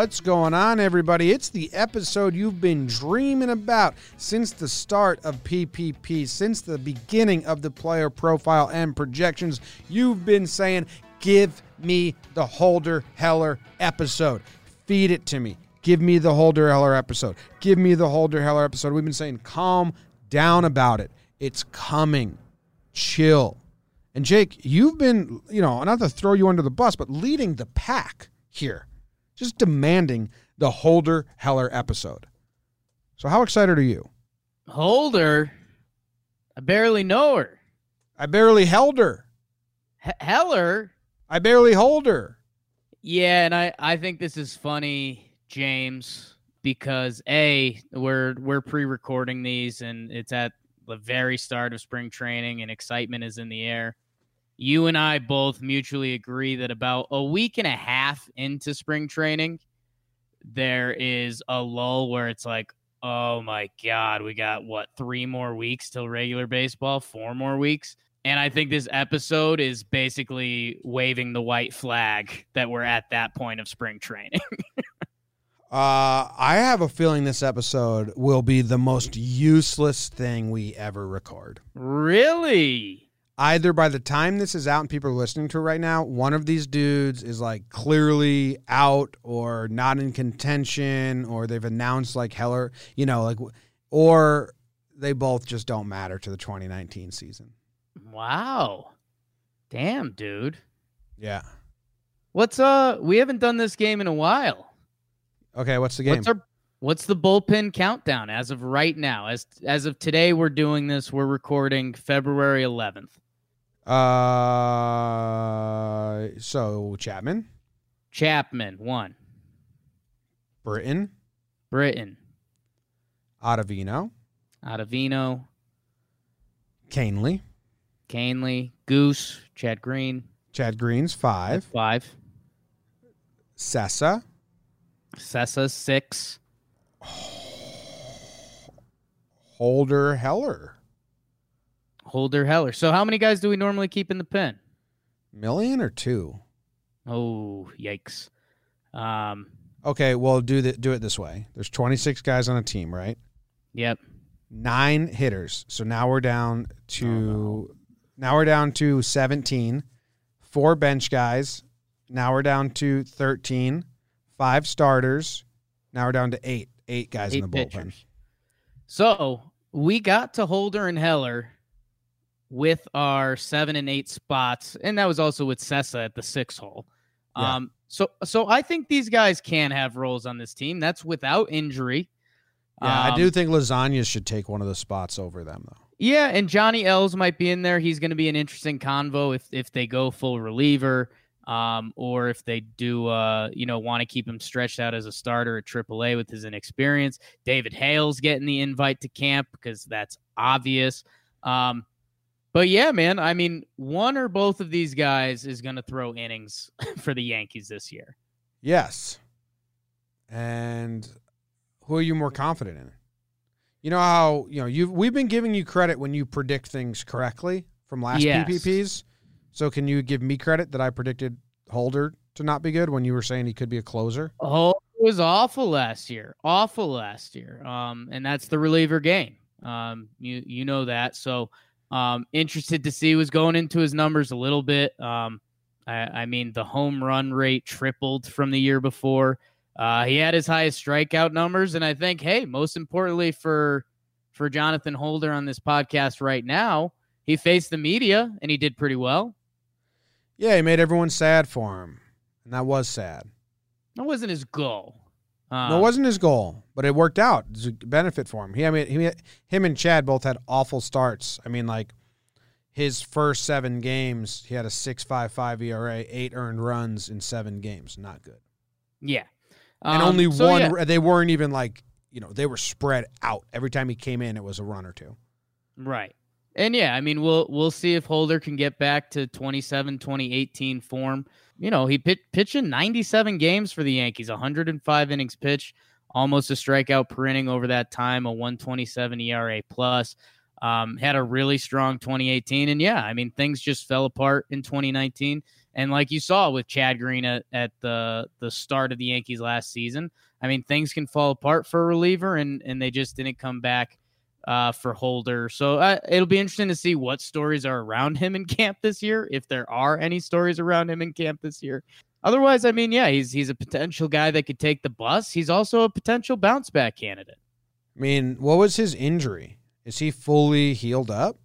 What's going on, everybody? It's the episode you've been dreaming about since the start of PPP, since the beginning of the player profile and projections. You've been saying, give me the Holder Heller episode. Feed it to me. Give me the Holder Heller episode. Give me the Holder Heller episode. We've been saying, calm down about it. It's coming. Chill. And Jake, you've been, you know, not to throw you under the bus, but leading the pack here, just demanding the Holder Heller episode. So, how excited are you? Holder, I barely know her. I barely held her. H- Heller, I barely hold her. yeah, and I I think this is funny, James, because a we're we're pre-recording these and it's at the very start of spring training and excitement is in the air. You and I both mutually agree that about a week and a half into spring training, there is a lull where it's like, oh my God, we got what, three more weeks till regular baseball, four more weeks? And I think this episode is basically waving the white flag that we're at that point of spring training. Uh, I have a feeling this episode will be the most useless thing we ever record. really? Either by the time this is out and people are listening to it right now, one of these dudes is like clearly out or not in contention, or they've announced like Heller, you know, like, or they both just don't matter to the 2019 season. Wow. Damn, dude. Yeah. What's uh we haven't done this game in a while. Okay. What's the game? What's our what's the bullpen countdown as of right now? As as of today we're doing this, we're recording February 11th. Uh, so Chapman, Chapman, 1. Britton, Britton, Ottavino, Ottavino, Kahnle, Kahnle, Goose, Chad Green, Chad Green's five, 5. Cessa, Cessa, 6. Holder Heller. Holder Heller. So how many guys do we normally keep in the pen? Million or two? Oh, yikes. Um, Okay, well do the, do it this way. There's 26 guys on a team, right? yep. Nine hitters. So now we're down to Oh, no. now we're down to 17. Four bench guys. Now we're down to 13. Five starters. Now we're down to eight. Eight guys in the bullpen. pitchers. So we got to Holder and Heller with our seven and eight spots, and that was also with Cessa at the six hole. Yeah. Um, so so I think these guys can have roles on this team. That's without injury. Yeah, I Um, do think lasagna should take one of the spots over them though. Yeah, and Johnny Ells might be in there. He's going to be an interesting convo if if they go full reliever, um, or if they do, uh, you know, want to keep him stretched out as a starter at AAA with his inexperience. David Hale's getting the invite to camp because that's obvious. Um, but yeah, man, I mean, one or both of these guys is going to throw innings for the Yankees this year. Yes. And who are you more confident in? You know how, you know, you we've been giving you credit when you predict things correctly from last Yes. PPPs. So can you give me credit that I predicted Holder to not be good when you were saying he could be a closer? Oh, it was awful last year. Awful last year. Um, and that's the reliever game. Um, you you know that. So um interested to see was going into his numbers a little bit. Um I, I mean the home run rate tripled from the year before. Uh he had his highest strikeout numbers, and I think, hey, most importantly for for Jonathan Holder on this podcast right now, he faced the media and he did pretty well. Yeah, he made everyone sad for him. And that was sad. That wasn't his goal. Um, no, it wasn't his goal, but it worked out. It's a benefit for him. He, I mean, he, him and Chad both had awful starts. I mean, like his first seven games, he had a six five five ERA, eight earned runs in seven games. Not good. Yeah. and Um, only so, one. yeah. They weren't even like you know they were spread out. Every time he came in, it was a run or two. Right. And yeah, I mean, we'll we'll see if Holder can get back to 27, 2018 form. You know, he pit, pitched in 97 games for the Yankees, 105 innings pitched, almost a strikeout per inning over that time, a 127 ERA plus. Um, had a really strong 2018, and yeah, I mean things just fell apart in 2019. And like you saw with Chad Green at, at the the start of the Yankees last season, I mean things can fall apart for a reliever, and and they just didn't come back uh, for Holder. So uh, it'll be interesting to see what stories are around him in camp this year, if there are any stories around him in camp this year. Otherwise, I mean, yeah, he's he's a potential guy that could take the bus. He's also a potential bounce back candidate. I mean, what was his injury? Is he fully healed up?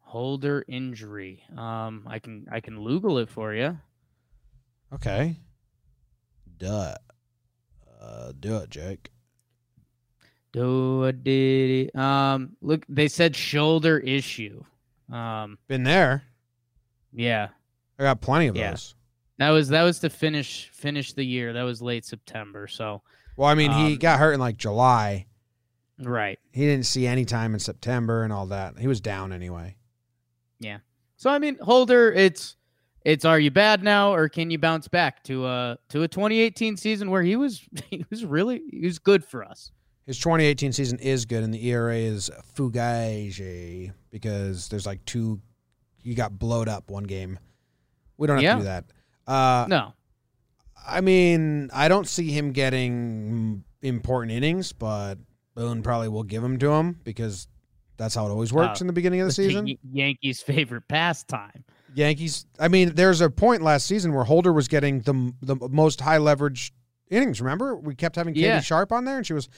Holder injury. Um, I can I can Google it for you. Okay. Duh. Uh, do it, Jake. Do a Um, look, they said shoulder issue. Um, been there. Yeah, I got plenty of yeah. those. That was that was to finish finish the year. That was late September. So, well, I mean, he um, got hurt in like July. Right. He didn't see any time in September and all that. He was down anyway. Yeah. So I mean, Holder, it's it's are you bad now or can you bounce back to a to a 2018 season where he was he was really he was good for us. His 2018 season is good, and the ERA is fugage because there's like two. You got blowed up one game. We don't have Yeah. to do that. Uh, No. I mean, I don't see him getting important innings, but Boone probably will give them to him because that's how it always works Oh, in the beginning of the season. Y- Yankees' favorite pastime. Yankees. I mean, there's a point last season where Holder was getting the the most high leverage innings. Remember, we kept having Katie Yeah. Sharp on there, and she was.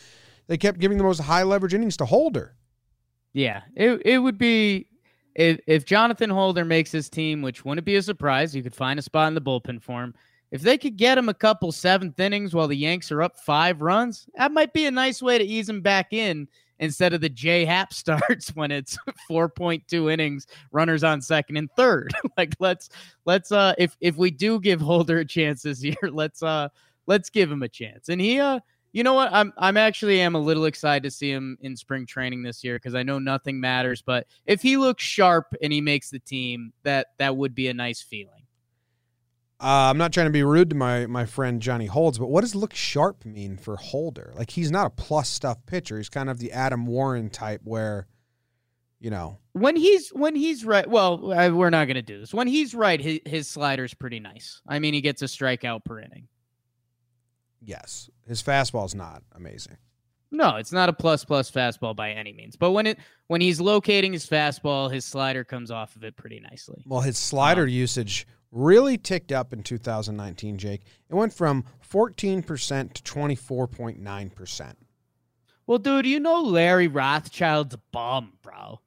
They kept giving the most high leverage innings to Holder. Yeah, it it would be if if Jonathan Holder makes his team, which wouldn't be a surprise. You could find a spot in the bullpen for him. If they could get him a couple seventh innings while the Yanks are up five runs, that might be a nice way to ease him back in instead of the J Happ starts when it's 4.2 innings, runners on second and third. like let's let's uh if if we do give Holder a chance this year, let's uh let's give him a chance. And he uh you know what? I'm I'm actually am a little excited to see him in spring training this year because I know nothing matters, but if he looks sharp and he makes the team, that that would be a nice feeling. Uh, I'm not trying to be rude to my my friend Johnny Holds, but what does look sharp mean for Holder? Like he's not a plus stuff pitcher. He's kind of the Adam Warren type, where, you know, When he's when he's right, well, I, we're not going to do this. When he's right, his, his slider's pretty nice. I mean, he gets a strikeout per inning. Yes, his fastball's not amazing. No, it's not a plus plus fastball by any means. But when it when he's locating his fastball, his slider comes off of it pretty nicely. Well, his slider usage really ticked up in 2019, Jake. It went from 14% to 24.9%. Well, dude, you know Larry Rothschild's a bum, bro.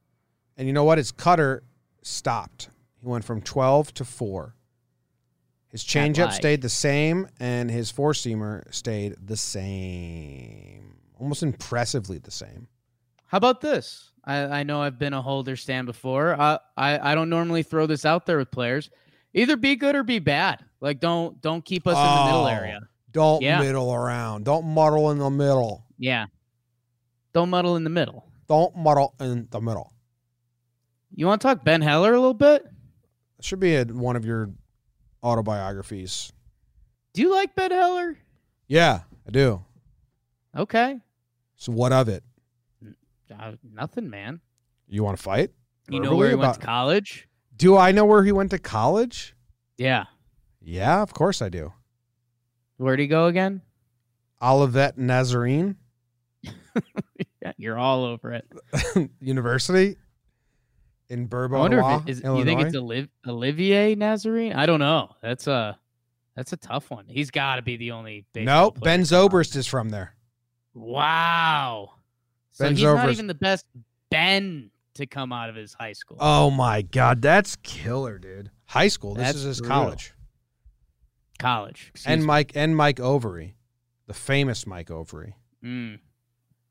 And you know what? His cutter stopped. He went from 12 to 4. His changeup stayed the same, and his four seamer stayed the same. Almost impressively the same. How about this? I, I know I've been a holder stand before. Uh, I I don't normally throw this out there with players. Either be good or be bad. Like don't don't keep us in the middle Oh. area. Don't Yeah. middle around. Don't muddle in the middle. Yeah. Don't muddle in the middle. Don't muddle in the middle. You want to talk Ben Heller a little bit? It should be a, one of your autobiographies. Do you like Ben Heller? Yeah, I do. Okay. So what of it? Uh, nothing, man. You want to fight? You know where he went to college? Do I know where he went to college? Yeah. Yeah, of course I do. Where'd he go again? Olivet Nazarene Yeah, you're all over it. University in I Bourbon, wonder if it is. Illinois. You think it's Oliv- Olivier Nazarene? I don't know. That's a that's a tough one. He's got to be the only. nope. Ben. Zobrist is from there. Wow. So Ben he's not even the best Ben to come out of his high school. Oh my God, that's killer, dude. High school. This That's is his brutal. college. College. And me. Mike and Mike Overy, the famous Mike Overy. Mm.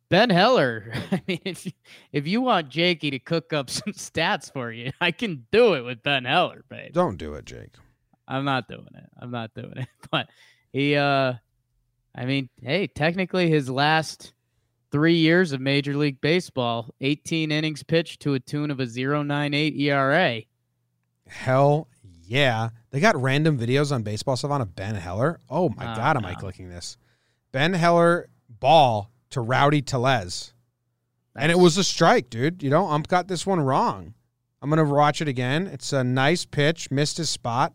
Ben Heller. I mean, if you, if you want Jakey to cook up some stats for you, I can do it with Ben Heller, babe. Don't do it, Jake. I'm not doing it. I'm not doing it. But he uh I mean, hey, technically his last 3 years of Major League Baseball, 18 innings pitched to a tune of a 0.98 ERA. Hell yeah. They got random videos on Baseball Savant of Ben Heller. Oh my Oh, God, am I clicking this? Ben Heller ball to Rowdy Tellez. And it was a strike, dude. You know, Ump got this one wrong. I'm going to watch it again. It's a nice pitch, missed his spot.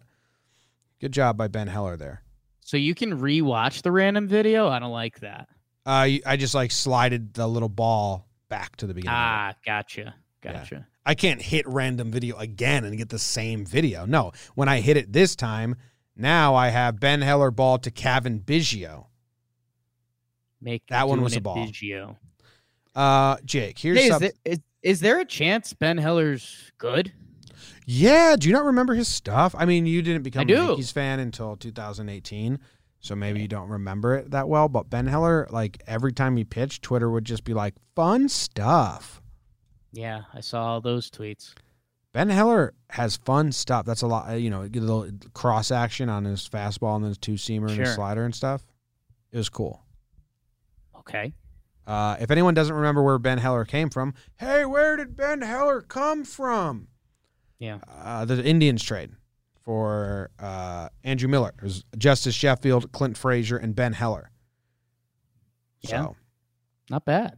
Good job by Ben Heller there. So you can rewatch the random video. I don't like that. Uh, I just like slided the little ball back to the beginning. Ah, gotcha, gotcha. Yeah. I can't hit random video again and get the same video. No, when I hit it this time, now I have Ben Heller ball to Cavan Biggio. Make that one was a ball. Biggio. Uh, Jake, here's hey, is, something. Is, is there a chance Ben Heller's good? Yeah. Do you not remember his stuff? I mean, you didn't become a Yankees fan until 2018, so maybe you don't remember it that well. But Ben Heller, like every time he pitched, Twitter would just be like, "Fun stuff." Yeah, I saw all those tweets. Ben Heller has fun stuff. That's a lot. You know, little cross action on his fastball and his two seamer and his slider and stuff. It was cool. Okay. Uh, if anyone doesn't remember where Ben Heller came from, hey, where did Ben Heller come from? Yeah. Uh, the Indians trade for uh, Andrew Miller. It was Justus Sheffield, Clint Frazier, and Ben Heller. So, yeah. Not bad.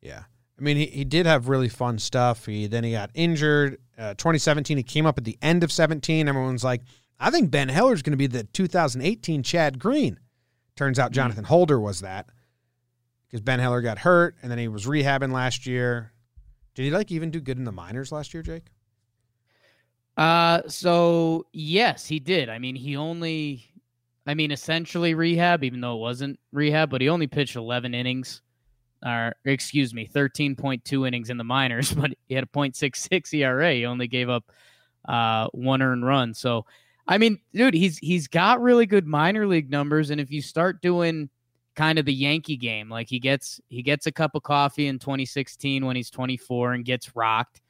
Yeah. I mean, he, he did have really fun stuff. He then he got injured. Uh, 2017, he came up at the end of 17. Everyone's like, I think Ben Heller is going to be the 2018 Chad Green. Turns out hmm. Jonathan Holder was that because Ben Heller got hurt and then he was rehabbing last year. Did he like even do good in the minors last year, Jake? Uh, so yes, he did. I mean, he only, I mean, essentially rehab, even though it wasn't rehab, but he only pitched 11 innings, or excuse me, 13.2 innings in the minors, but he had a 0.66 ERA. He only gave up uh one earned run. So, I mean, dude, he's he's got really good minor league numbers, and if you start doing kind of the Yankee game. Like he gets he gets a cup of coffee in 2016 when he's 24 and gets rocked.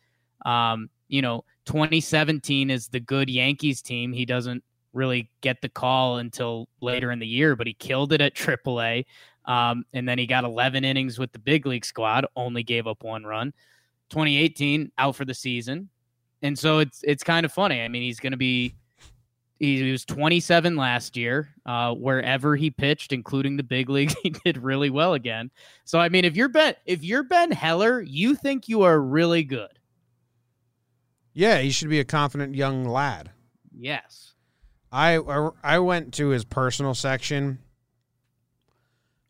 Um, you know, 2017 is the good Yankees team. He doesn't really get the call until later in the year, but he killed it at AAA. Um, and then he got 11 innings with the big league squad, only gave up one run. 2018 out for the season. And so it's it's kind of funny. I mean, he's going to be he, was 27 last year. Uh, wherever he pitched, including the big league, he did really well again. So I mean, if you're Ben, if you're Ben Heller, you think you are really good. Yeah, he should be a confident young lad. Yes. I I went to his personal section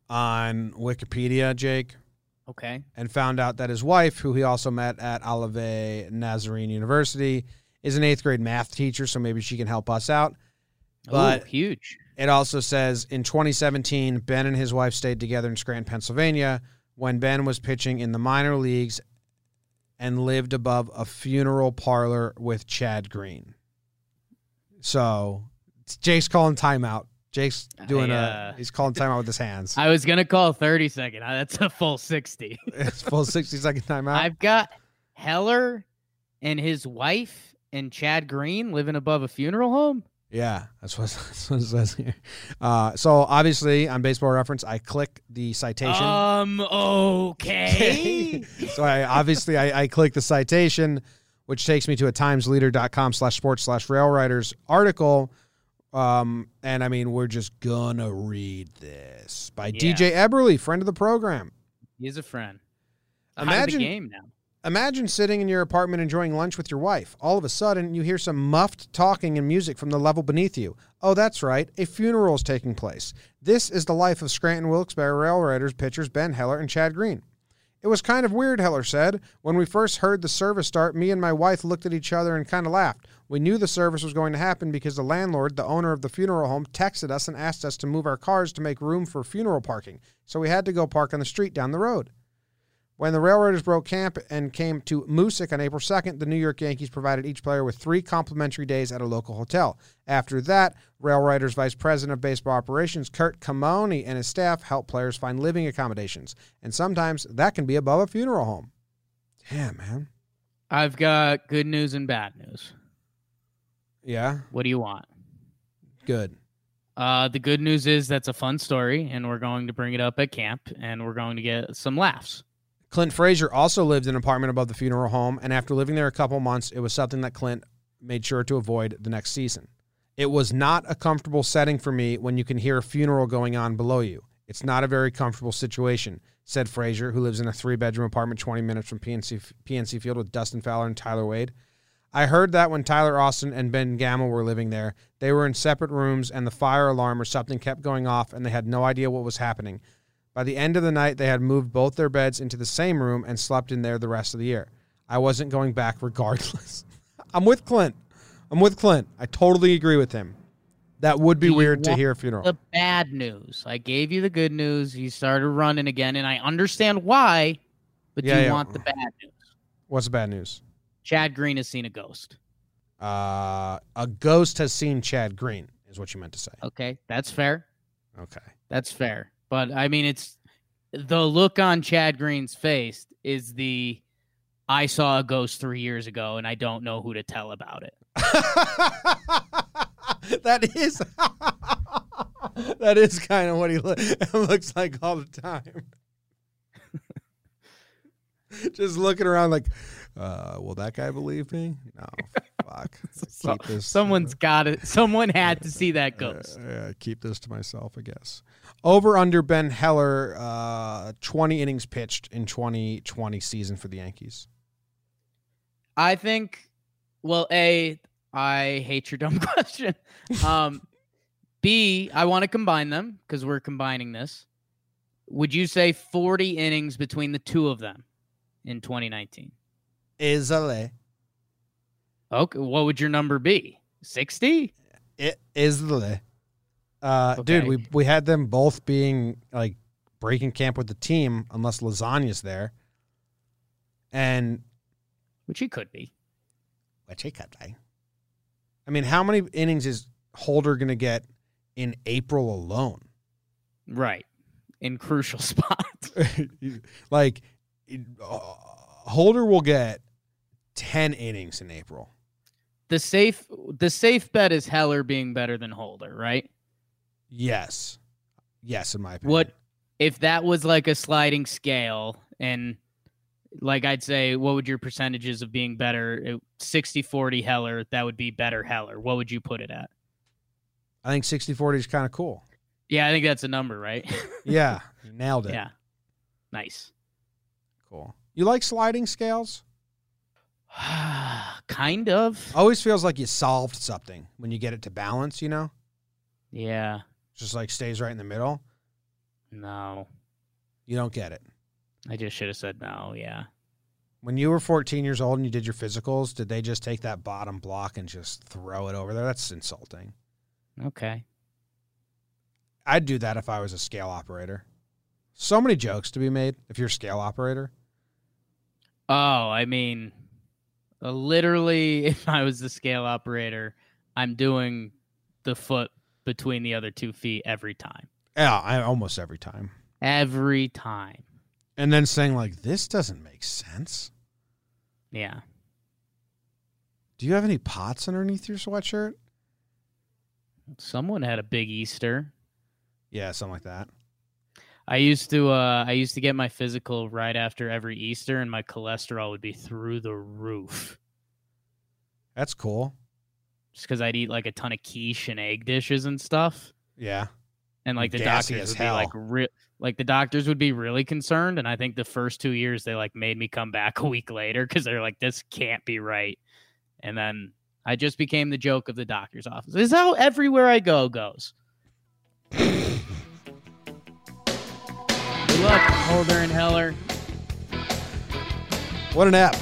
on Wikipedia, Jake. Okay. And found out that his wife, who he also met at Olivet Nazarene University, is an eighth grade math teacher, so maybe she can help us out. But Ooh, huge. It also says in 2017, Ben and his wife stayed together in Scranton, Pennsylvania, when Ben was pitching in the minor leagues and lived above a funeral parlor with Chad Green. So Jake's calling timeout. Jake's doing I, uh, a he's calling timeout with his hands. I was gonna call 30 second. That's a full 60. it's full 60 second timeout. I've got Heller and his wife and Chad Green living above a funeral home? Yeah, that's what, that's what it says here. Uh, so obviously on Baseball Reference, I click the citation. Um. Okay. so I obviously I, I click the citation, which takes me to a TimesLeader.com slash sports slash railriders article. Um, and I mean, we're just gonna read this by yeah. DJ Eberly, friend of the program. He's a friend. Imagine game now. Imagine sitting in your apartment enjoying lunch with your wife. All of a sudden, you hear some muffed talking and music from the level beneath you. Oh, that's right, a funeral is taking place. This is the life of Scranton Wilkes-Barre RailRiders pitchers Ben Heller and Chad Green. It was kind of weird, Heller said. When we first heard the service start, me and my wife looked at each other and kind of laughed. We knew the service was going to happen because the landlord, the owner of the funeral home, texted us and asked us to move our cars to make room for funeral parking. So we had to go park on the street down the road. When the RailRiders broke camp and came to Moosic on April 2nd, the New York Yankees provided each player with three complimentary days at a local hotel. After that, RailRiders Vice President of Baseball Operations Kurt Camoni and his staff helped players find living accommodations. And sometimes that can be above a funeral home. Damn, man. I've got good news and bad news. Yeah. What do you want? Good. Uh, the good news is that's a fun story, and we're going to bring it up at camp, and we're going to get some laughs. Clint Frazier also lived in an apartment above the funeral home, and after living there a couple months, it was something that Clint made sure to avoid the next season. It was not a comfortable setting for me when you can hear a funeral going on below you. It's not a very comfortable situation, said Frazier, who lives in a three bedroom apartment 20 minutes from PNC, PNC Field with Dustin Fowler and Tyler Wade. I heard that when Tyler Austin and Ben Gamel were living there, they were in separate rooms and the fire alarm or something kept going off and they had no idea what was happening. By the end of the night, they had moved both their beds into the same room and slept in there the rest of the year. I wasn't going back regardless. I'm with Clint. I'm with Clint. I totally agree with him. That would be you weird to hear a funeral. The bad news. I gave you the good news. You started running again, and I understand why, but Yeah, do you yeah. want the bad news? What's the bad news? Chad Green has seen a ghost. Uh, a ghost has seen Chad Green, is what you meant to say. Okay, that's fair. Okay. That's fair. But I mean, it's the look on Chad Green's face is the I saw a ghost three years ago and I don't know who to tell about it. that is that is kind of what he lo- looks like all the time. Just looking around like, uh, will that guy believe me? No, fuck. So- Keep this. Someone's got it. Someone had to see that uh, ghost. uh, keep this to myself, I guess. Over under Ben Heller, uh, twenty innings pitched in twenty twenty season for the Yankees. I think. Well, a I hate your dumb question. Um, B I want to combine them because we're combining this. Would you say forty innings between the two of them in 2019? Is Isale. Okay, what would your number be? 60? It is the uh dude, we we had them both being like breaking camp with the team unless lasagna's there. And Which he could be. which he could be. I mean, how many innings is Holder gonna get in April alone? Right. In crucial spots. like uh, Holder will get 10 innings in April. The safe the safe bet is Heller being better than Holder, right? Yes. Yes, in my opinion. What if that was like a sliding scale and like I'd say what would your percentages of being better 60-40 Heller, that would be better Heller. What would you put it at? I think 60-40 is kind of cool. Yeah, I think that's a number, right? Yeah, nailed it. yeah. Nice. Cool. You like sliding scales? kind of. Always feels like you solved something when you get it to balance, you know? Yeah. Just like stays right in the middle. No. You don't get it. I just should have said no, yeah. When you were 14 years old and you did your physicals, did they just take that bottom block and just throw it over there? That's insulting. Okay. I'd do that if I was a scale operator. So many jokes to be made if you're a scale operator. Oh, I mean, Uh, literally, if I was the scale operator, I'm doing the foot between the other two feet every time. Yeah, I, almost every time. Every time. And then saying like, "This doesn't make sense." Yeah. Do you have any pots underneath your sweatshirt? Someone had a big Easter. Yeah, something like that. I used to uh I used to get my physical right after every Easter and my cholesterol would be through the roof. That's cool. Just because I'd eat like a ton of quiche and egg dishes and stuff. Yeah. And like the Gassy doctors would be like re- like the doctors would be really concerned. And I think the first two years they like made me come back a week later because they're like, this can't be right. And then I just became the joke of the doctor's office. This is how everywhere I go goes. Luck, Holder and Heller. What an app.